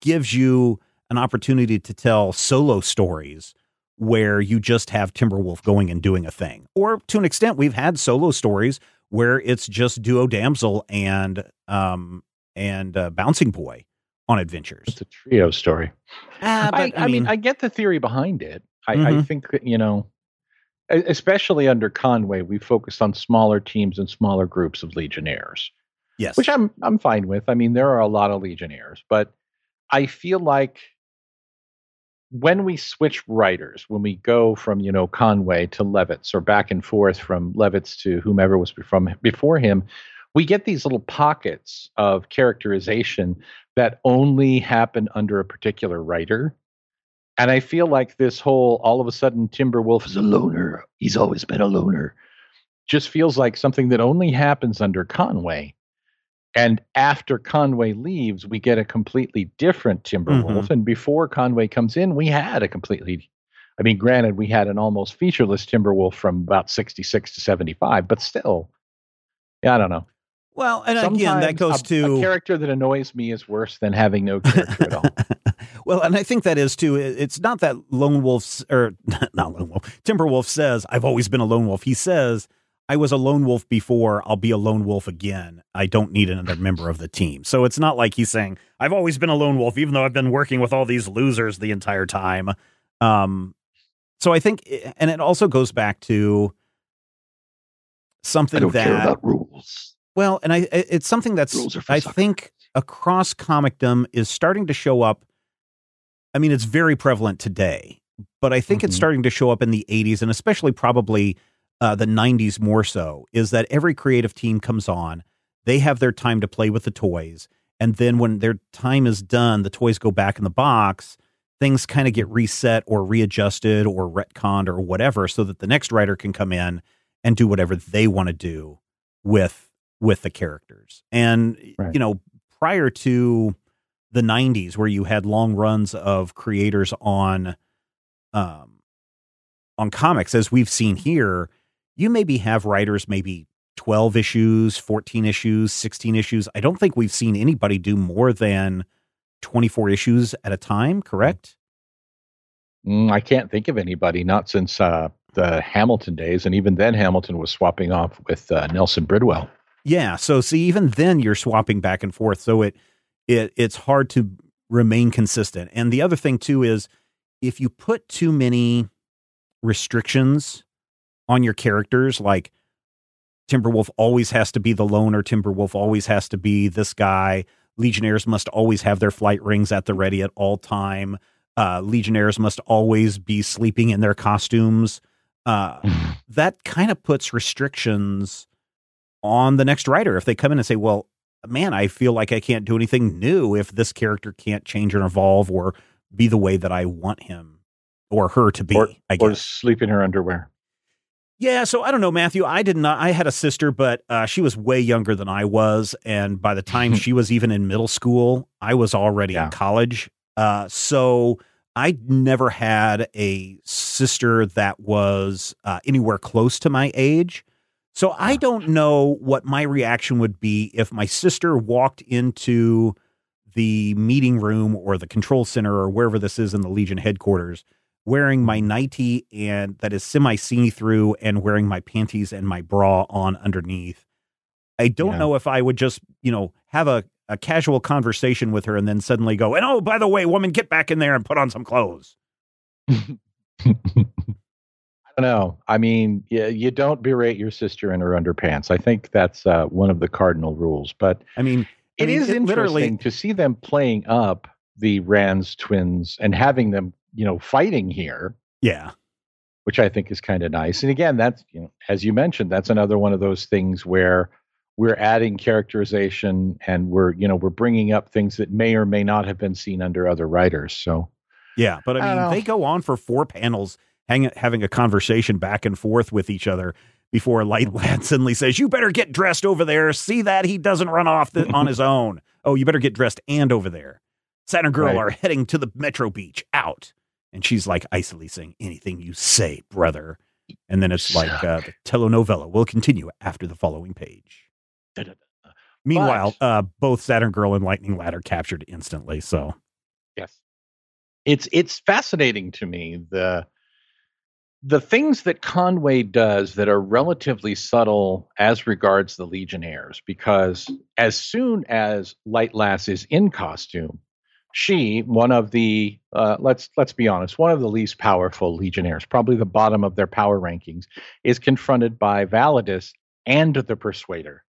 gives you an opportunity to tell solo stories where you just have Timberwolf going and doing a thing. Or to an extent, we've had solo stories where it's just Duo Damsel and um and uh, Bouncing Boy on adventures. It's a trio story. Ah, I, but, I, mean, I get the theory behind it. I, I Mhm. think that, you know, especially under Conway, we focused on smaller teams and smaller groups of Legionnaires, yes, which I'm I'm fine with. I mean, there are a lot of Legionnaires, but I feel like when we switch writers, when we go from you know Conway to Levitz or back and forth from Levitz to whomever was from before him, we get these little pockets of characterization that only happen under a particular writer. And I feel like this whole all of a sudden Timberwolf is a loner. He's always been a loner. Just feels like something that only happens under Conway. And after Conway leaves, we get a completely different Timberwolf. Mm-hmm. And before Conway comes in, we had a completely, I mean, granted, we had an almost featureless Timberwolf from about 66 to 75, but still, yeah, I don't know. Well, and again, that goes a, to a character that annoys me is worse than having no character at all. [LAUGHS] well, and I think that is too. It's not that Lone Wolf's or [LAUGHS] not Lone Wolf. Timberwolf says, "I've always been a lone wolf." He says, "I was a lone wolf before. I'll be a lone wolf again. I don't need another member of the team." So it's not like he's saying, "I've always been a lone wolf, even though I've been working with all these losers the entire time." Um, so I think, and it also goes back to something that rules. Well, and I it's something that's Rules are for I suckers. think across comicdom is starting to show up. I mean, it's very prevalent today, but I think it's Mhm. starting to show up in the 80s and especially probably uh, the 90s more so. Is that every creative team comes on, they have their time to play with the toys, and then when their time is done, the toys go back in the box. Things kind of get reset or readjusted or retconned or whatever, so that the next writer can come in and do whatever they want to do with with the characters. And Right. you know, prior to the 90s where you had long runs of creators on um on comics as we've seen here, you maybe have writers maybe 12 issues, 14 issues, 16 issues. I don't think we've seen anybody do more than 24 issues at a time, correct? Mm, I can't think of anybody, not since uh, the Hamilton days. And even then, Hamilton was swapping off with uh, Nelson Bridwell. Yeah. So see, even then you're swapping back and forth. So it it it's hard to remain consistent. And the other thing too is if you put too many restrictions on your characters, like Timberwolf always has to be the loner, Timberwolf always has to be this guy. Legionnaires must always have their flight rings at the ready at all time. Uh, Legionnaires must always be sleeping in their costumes. Uh, [LAUGHS] that kind of puts restrictions on the next writer. If they come in and say, well, man, I feel like I can't do anything new if this character can't change or evolve or be the way that I want him or her to be, or, I or guess. sleep in her underwear. Yeah, so I don't know, Matthew. I did not. I had a sister, but uh, she was way younger than I was, and by the time [LAUGHS] she was even in middle school, I was already Yeah. in college. Uh, so I never had a sister that was uh, anywhere close to my age. So I don't know what my reaction would be if my sister walked into the meeting room or the control center or wherever this is in the Legion headquarters wearing my mm-hmm. nightie and that is semi see through and wearing my panties and my bra on underneath. I don't Yeah. know if I would just, you know, have a, a casual conversation with her and then suddenly go, and oh, by the way, woman, get back in there and put on some clothes. [LAUGHS] I don't know. I mean, yeah, you don't berate your sister in her underpants. I think that's uh, one of the cardinal rules. But I mean, I it mean, is interesting literally, to see them playing up the Ranzz twins and having them, you know, fighting here, yeah, which I think is kind of nice. And again, that's you know, as you mentioned, that's another one of those things where we're adding characterization and we're, you know, we're bringing up things that may or may not have been seen under other writers. So yeah. But I I mean, know. they go on for four panels, hang, having a conversation back and forth with each other before Light [LAUGHS] Lad suddenly says, "You better get dressed over there. See that he doesn't run off the, on his [LAUGHS] own. Oh, you better get dressed and over there. Saturn Girl Right. are heading to the Metro Beach. Out." And she's like icily saying, anything you say, brother. And then it's like uh, the telenovela will continue after the following page. Da-da-da. Meanwhile, But- uh, both Saturn Girl and Lightning Lad are captured instantly. So Yes. It's it's fascinating to me the the things that Conway does that are relatively subtle as regards the Legionnaires, because as soon as Light Lass is in costume, she, one of the uh, let's let's be honest, one of the least powerful Legionnaires, probably the bottom of their power rankings, is confronted by Validus and the Persuader.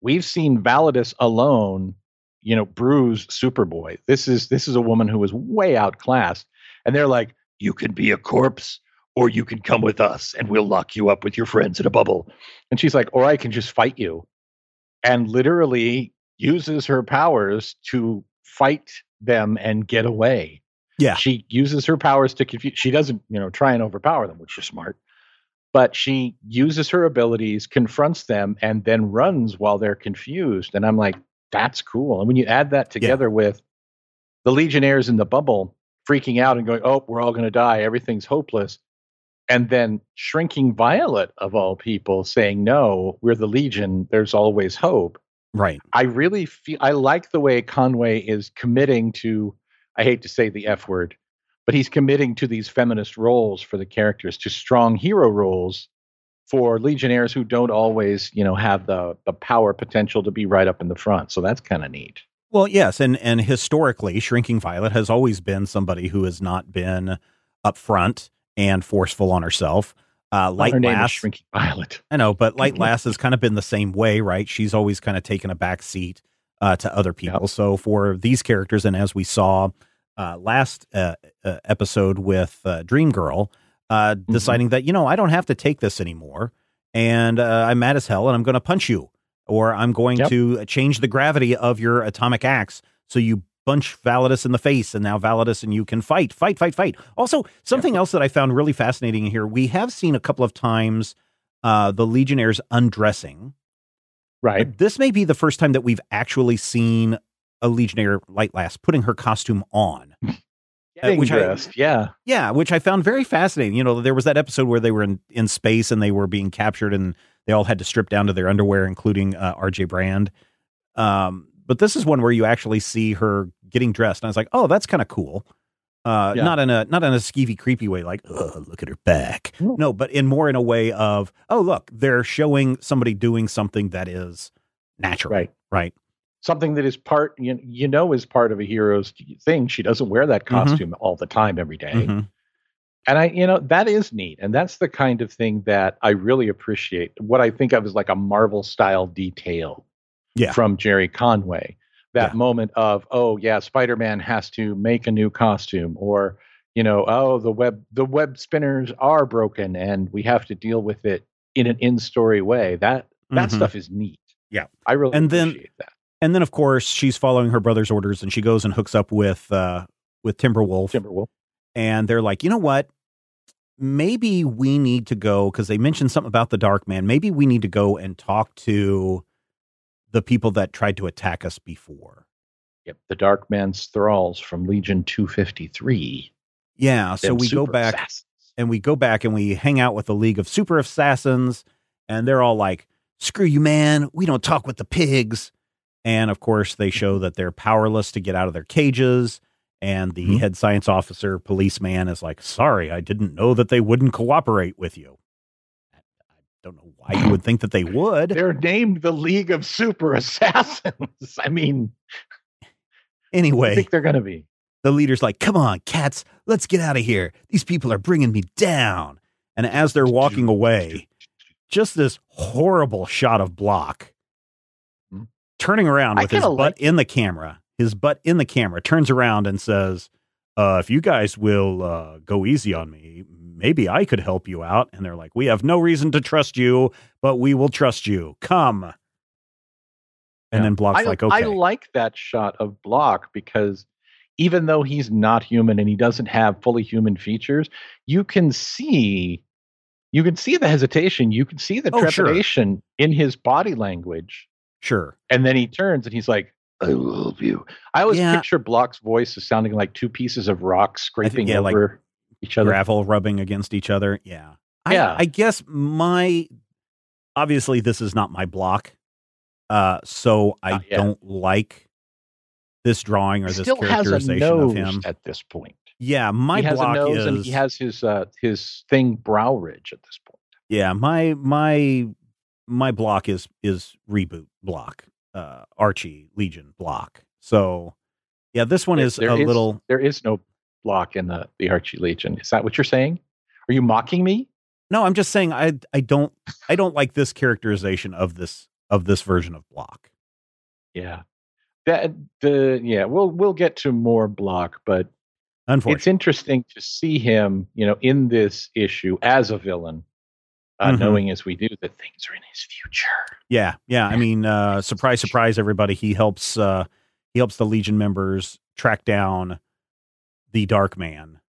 We've seen Validus alone you know, bruise Superboy. This is this is a woman who is way outclassed, and they're like, you can be a corpse, or you can come with us, and we'll lock you up with your friends in a bubble. And she's like, or I can just fight you, and literally uses her powers to fight them and get away. Yeah. she uses her powers to confuse. She doesn't, you know, try and overpower them, which is smart. But she uses her abilities, confronts them, and then runs while they're confused. And I'm like, that's cool. And when you add that together with the Legionnaires in the bubble freaking out and going, oh, we're all going to die, everything's hopeless. And then shrinking Violet, of all people, saying, no, we're the Legion, there's always hope. right. I really feel, I like the way Conway is committing to, I hate to say the F word, but he's committing to these feminist roles for the characters, to strong hero roles for legionnaires who don't always, you know, have the the power potential to be right up in the front. So that's kind of neat. Well, yes, and and historically, Shrinking Violet has always been somebody who has not been upfront and forceful on herself. Uh, Light Her Lass, Shrinking Violet. I know, but Light [LAUGHS] Lass has kind of been the same way, right? She's always kind of taken a back seat uh, to other people. So for these characters, and as we saw uh, last uh, uh, episode with uh, Dream Girl, uh, Mm-hmm. deciding that you know I don't have to take this anymore, and uh, I'm mad as hell, and I'm going to punch you, or I'm going Yep. to change the gravity of your atomic axe so you punch Validus in the face, and now Validus and you can fight, fight, fight, fight. Also, something else that I found really fascinating here: we have seen a couple of times uh, the Legionnaires undressing. Right. This may be the first time that we've actually seen a Legionnaire Light Lass putting her costume on. [LAUGHS] Getting which I- dressed. yeah. Yeah, which I found very fascinating. You know, there was that episode where they were in, in space and they were being captured and they all had to strip down to their underwear, including uh, RJ Brande. Um, but this is one where you actually see her getting dressed. And I was like, oh, that's kind of cool. Uh, Yeah. not in a not in a skeevy, creepy way, like, oh, look at her back. No. No, but in more in a way of, oh, look, they're showing somebody doing something that is natural. Right. Right. Something that is part, you, you know, is part of a hero's thing. She doesn't wear that Mhm. costume all the time, every day. Mhm. And I, you know, that is neat. And that's the kind of thing that I really appreciate. What I think of as like a Marvel style detail Yeah. from Gerry Conway. That Yeah. moment of, oh yeah, Spider Man has to make a new costume, or, you know, oh, the web the web spinners are broken and we have to deal with it in an in story way. That that Mhm. stuff is neat. Yeah. I really And then- appreciate that. And then, of course, she's following her brother's orders, and she goes and hooks up with uh, with Timberwolf, Timberwolf. and they're like, you know what? Maybe we need to go because they mentioned something about the Dark Man. Maybe we need to go and talk to the people that tried to attack us before. Yep. The Dark Man's thralls from Legion 253. Yeah, so Them we go back assassins. and we go back and we hang out with the League of Super Assassins, and they're all like, "Screw you, man! We don't talk with the pigs." And of course, they show that they're powerless to get out of their cages. And the Mhm. head science officer, policeman, is like, "Sorry, I didn't know that they wouldn't cooperate with you." Don't know why you would think that they would. They're named the League of Super Assassins. [LAUGHS] I mean, anyway, I think they're going to be. the leader's like, "Come on, cats, let's get out of here. These people are bringing me down." And as they're walking away, just this horrible shot of Block Hmm. turning around with his butt like- in the camera. His butt in the camera turns around and says, uh, "If you guys will uh, go easy on me, maybe I could help you out." And they're like, "We have no reason to trust you, but we will trust you. Come." And Yeah. then Block's I, like, "Okay." I like that shot of Block because even though he's not human and he doesn't have fully human features, you can see you can see the hesitation, you can see the Oh, sure. trepidation in his body language. sure. And then he turns and he's like, I love you. I always Yeah. picture Block's voice as sounding like two pieces of rock scraping yeah, like over each other. gravel rubbing against each other. Yeah. I, Yeah. I guess my obviously this is not my block. Uh so I Not don't like this drawing or He this still has a characterization nose of him. at this point. Yeah, my he has block a nose is and he has his uh, his thing brow ridge at this point. Yeah, my my my block is is reboot block. Uh Archie Legion block. So yeah, this one There- is there a is- little There is no block in the the Archie Legion. Is that what you're saying? Are you mocking me? No, I'm just saying I I don't I don't like this characterization of this of this version of block. Yeah. That the yeah, we'll we'll get to more block, but Unfortunately. it's interesting to see him, you know, in this issue as a villain, uh, Mhm. knowing as we do that things are in his future. Yeah, yeah. I mean, uh, [LAUGHS] surprise, surprise, everybody. He helps. Uh, he helps the Legion members track down the Dark Man,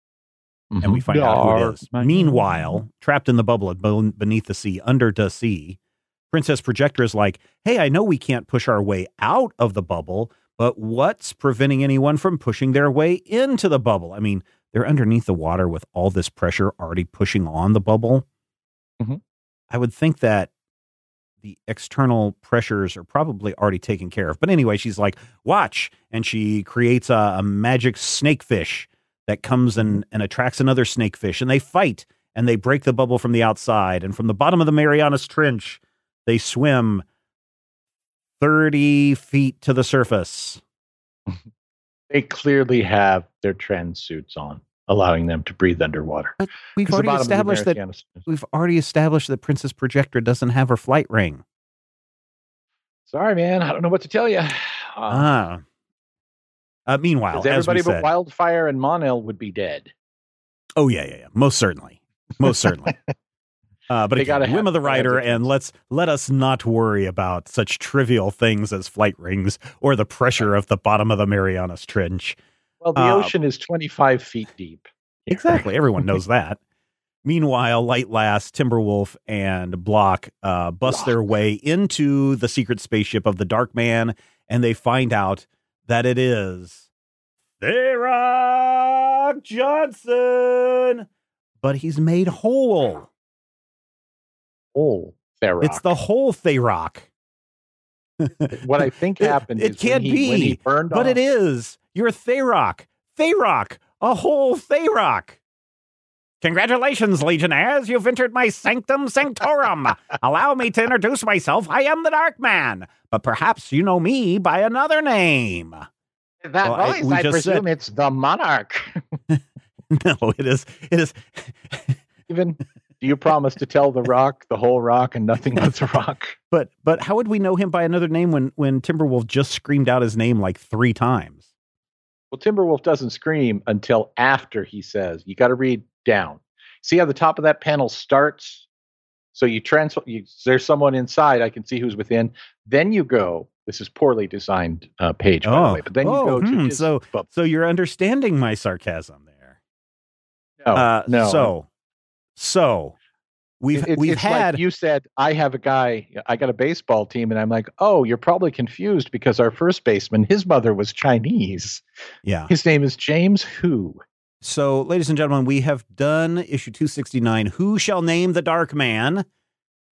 and we find out who it is. Meanwhile, trapped in the bubble beneath the sea, under the sea, Princess Projectra is like, "Hey, I know we can't push our way out of the bubble, but what's preventing anyone from pushing their way into the bubble? I mean, they're underneath the water with all this pressure already pushing on the bubble. Mhm. I would think that the external pressures are probably already taken care of. But anyway, she's like, watch. And she creates a, a magic snakefish that comes and, and attracts another snakefish. And they fight and they break the bubble from the outside. And from the bottom of the Marianas Trench, they swim 30 feet to the surface. [LAUGHS] They clearly have their trend suits on, allowing them to breathe underwater. We've 'Cause the already bottom of the established that we've already established that Princess Projectra doesn't have her flight ring. Sorry, man. I don't know what to tell you. Uh, [SIGHS] Ah. Uh, meanwhile, 'cause as we everybody but said, Wildfire and Mon-El would be dead. oh yeah, yeah, yeah, most certainly, most certainly. [LAUGHS] Uh, but They again, have- whim of the writer, and let's let us not worry about such trivial things as flight rings or the pressure of the bottom of the Marianas Trench. Well, the Uh, ocean is 25 feet deep. here. Exactly, everyone knows [LAUGHS] that. Meanwhile, Light Lass, Timberwolf, and Block uh, bust their way into the secret spaceship of the Dark Man, and they find out that it is Tharok Johnson. But he's made whole. Oh, Therock. It's the whole Tharok. [LAUGHS] what I think happened it can't he, when he be, But off, it is. You're Tharok. Tharok. A whole Tharok. Congratulations, Legionnaires. You've entered my sanctum sanctorum. [LAUGHS] Allow me to introduce myself. I am the Dark Man, but perhaps you know me by another name. That Well, I- voice, we I, just said- presume it's the monarch. [LAUGHS] No, it is. It is. [LAUGHS] Even do you promise to tell the rock the whole rock and nothing but the rock? But but how would we know him by another name when when Timberwolf just screamed out his name like three times? Well, Timberwolf doesn't scream until after he says, "You got to read down." See how the top of that panel starts. So you trans. You, there's someone inside. I can see who's within. Then you go. This is poorly designed uh, page, by the Oh. way. But then you Oh, go to hmm, his so- book. So you're understanding my sarcasm there. No, uh, no. So so we've It- we've it's had like you said i have a guy i got a baseball team and i'm like oh you're probably confused because our first baseman his mother was chinese yeah. his name is james who So, ladies and gentlemen, we have done issue 269, Who Shall Name the Dark Man?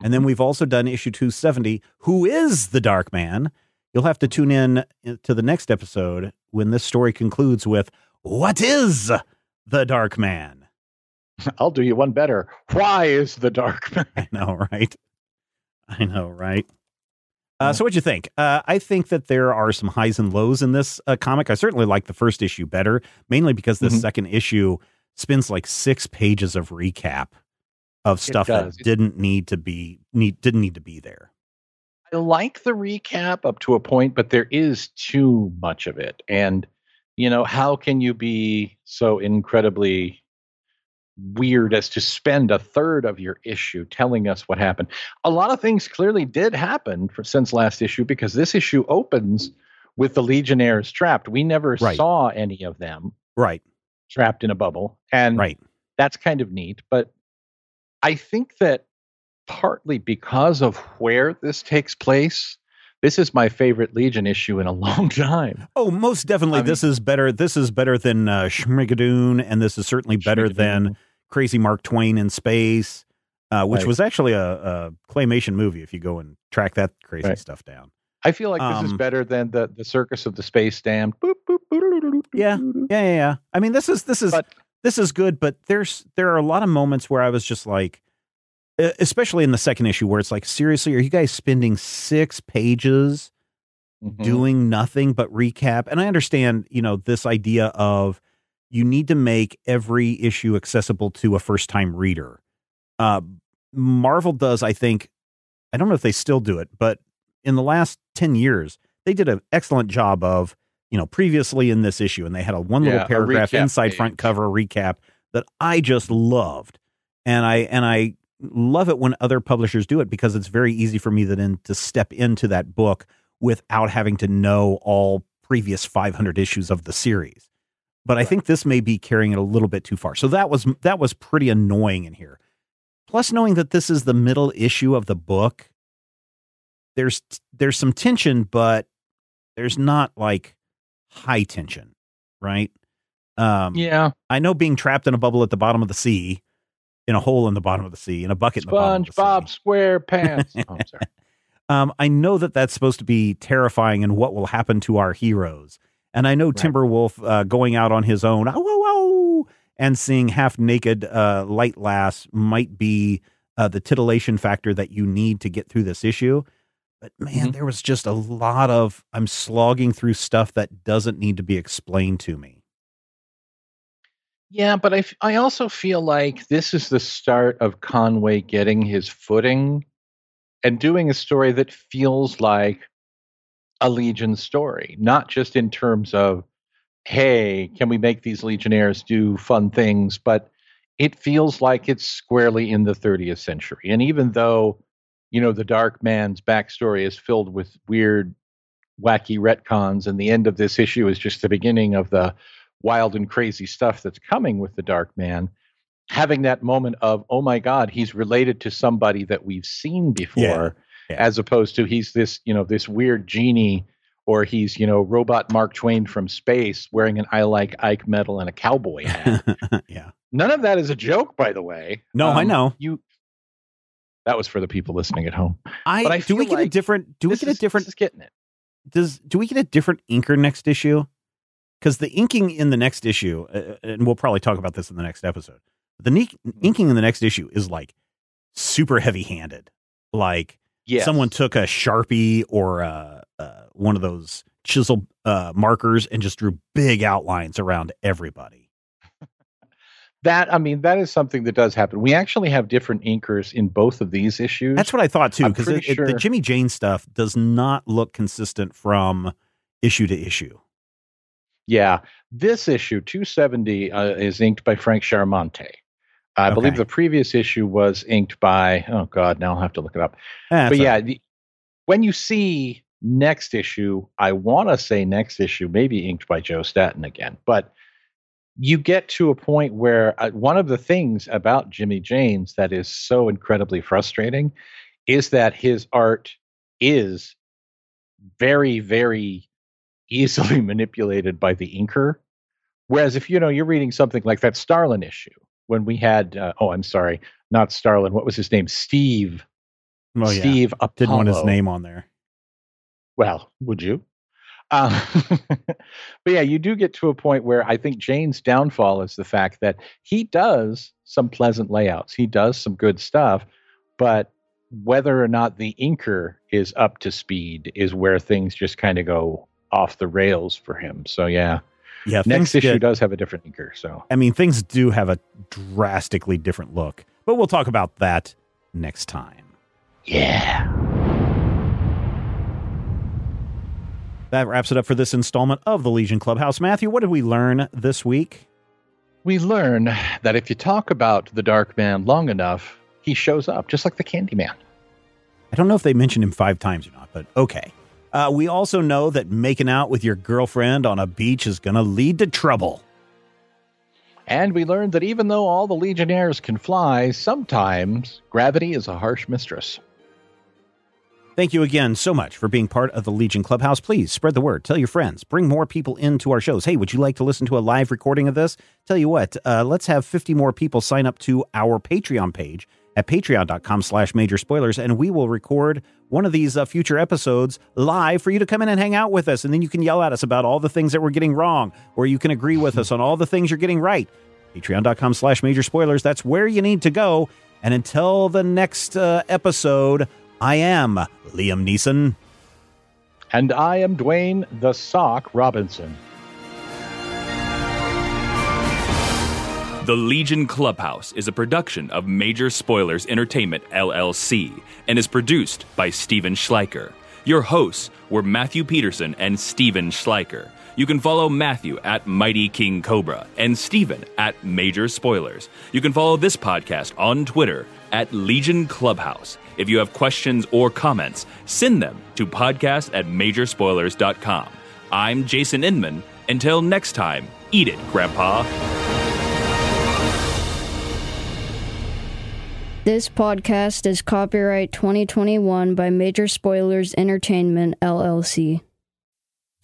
And then we've also done issue 270, Who is the Dark Man? You'll have to tune in uh, to the next episode when this story concludes with, What is the Dark Man? [LAUGHS] i'll do you one better why is the dark [LAUGHS] man I know, right? I know, right? Uh, so, what'd you think? Uh, I think that there are some highs and lows in this uh, comic. I certainly like the first issue better, mainly because this Mhm. second issue spends like six pages of recap of stuff that didn't need to be need didn't need to be there. i like the recap up to a point but there is too much of it and you know how can you be so incredibly weird as to spend a third of your issue telling us what happened. A lot of things clearly did happen for, since last issue because this issue opens with the Legionnaires trapped. We never Right. saw any of them Right, trapped in a bubble, and right. that's kind of neat. But I think that partly because of where this takes place, this is my favorite Legion issue in a [LAUGHS] long time. Oh, most definitely. I mean- this is better. This is better than uh, Schmigadoon, and this is certainly better than Crazy Mark Twain in Space, uh, which Right. was actually a, a claymation movie. If you go and track that crazy Right. stuff down. I feel like this is Um, better than the the Circus of the Space Damned. Boop, boop, boop, Yeah. Yeah, yeah, yeah. I mean, this is this is But- this is good, but there's there are a lot of moments where I was just like, especially in the second issue, where it's like, seriously, are you guys spending six pages Mhm. doing nothing but recap? And I understand, you know, this idea of you need to make every issue accessible to a first time reader. Uh, Marvel does, I think, I don't know if they still do it, but in the last 10 years, they did an excellent job of, you know, previously in this issue, and they had a one Yeah, little paragraph inside page. front cover recap that I just loved. And I, and I, love it when other publishers do it because it's very easy for me then to step into that book without having to know all previous 500 issues of the series. But I think this may be carrying it a little bit too far. So that was that was pretty annoying in here. Plus knowing that this is the middle issue of the book, there's there's some tension but there's not like high tension, right? Um Yeah, I know being trapped in a bubble at the bottom of the sea, in a hole in the bottom of the sea, in a bucket in the bottom of the sea. SpongeBob SquarePants. [LAUGHS] oh, I'm sorry. Um, I know that that's supposed to be terrifying and what will happen to our heroes. And I know Timberwolf uh, going out on his own, and seeing half naked uh, Light Lass might be uh, the titillation factor that you need to get through this issue. But man, Mhm. there was just a lot of I'm slogging through stuff that doesn't need to be explained to me. Yeah, but I, f- I also feel like this is the start of Conway getting his footing and doing a story that feels like a Legion story, not just in terms of, hey, can we make these Legionnaires do fun things, but it feels like it's squarely in the 30th century. And even though, you know, the Dark Man's backstory is filled with weird, wacky retcons, and the end of this issue is just the beginning of the wild and crazy stuff that's coming with the Dark Man, having that moment of, oh my God, he's related to somebody that we've seen before, yeah. As opposed to he's this, you know, this weird genie, or he's, you know, robot Mark Twain from space wearing an I like Ike medal and a cowboy hat. [LAUGHS] yeah. None of that is a joke, by the way. No, I Um, know. You that was for the people listening at home. I, But I do we get a like different do we get a different this is getting it. does do we get a different inker next issue? Because the inking in the next issue, uh, and we'll probably talk about this in the next episode. The ne- inking in the next issue is like super heavy handed. Like Yes. someone took a sharpie or uh, one of those chisel uh, markers and just drew big outlines around everybody. [LAUGHS] that I mean that is something that does happen. We actually have different inkers in both of these issues. That's what I thought too. Because pretty the Jimmy Janes stuff does not look consistent from issue to issue. Yeah, this issue 270 uh, is inked by Frank Chiaramonte. I believe the previous issue was inked by oh god, now I'll have to look it up. Eh, but yeah, right. the, when you see next issue, I want to say next issue maybe inked by Joe Staton again, but you get to a point where uh, one of the things about Jimmy Janes that is so incredibly frustrating is that his art is very very easily [LAUGHS] manipulated by the inker whereas if you know you're reading something like that starlin issue when we had uh, oh i'm sorry not starlin what was his name? Steve. Yeah. steve didn't want his name on there. well would you? Uh, [LAUGHS] but yeah you do get to a point where i think jane's downfall is the fact that he does some pleasant layouts. He does some good stuff but whether or not the inker is up to speed is where things just kind of go off the rails for him. So yeah Yeah, next issue get- does have a different inker so I mean, things do have a drastically different look, but we'll talk about that next time. yeah That wraps it up for this installment of the Legion Clubhouse. Matthew, what did we learn this week? we learn that if you talk about the dark man long enough he shows up just like the candy man I don't know if they mentioned him five times or not, but okay. Uh, we also know that making out with your girlfriend on a beach is going to lead to trouble. And we learned that even though all the Legionnaires can fly, sometimes gravity is a harsh mistress. Thank you again so much for being part of the Legion Clubhouse. Please spread the word. Tell your friends. Bring more people into our shows. Hey, would you like to listen to a live recording of this? Tell you what, uh, let's have 50 more people sign up to our Patreon page at patreon.com slash major spoilers, and we will record one of these uh, future episodes live for you to come in and hang out with us. And then you can yell at us about all the things that we're getting wrong, or you can agree with us on all the things you're getting right. Patreon.com slash major spoilers. That's where you need to go. And until the next uh, episode, I am Liam Neeson. And I am Dwayne the Sock Robinson. The Legion Clubhouse is a production of Major Spoilers Entertainment, LLC, and is produced by Stephen Schleicher. Your hosts were Matthew Peterson and Stephen Schleicher. You can follow Matthew at Mighty King Cobra and Stephen at Major Spoilers. You can follow this podcast on Twitter at Legion Clubhouse. If you have questions or comments, send them to podcast at majorspoilers.com. I'm Jason Inman. Until next time, eat it, Grandpa. This podcast is copyright 2021 by Major Spoilers Entertainment, LLC.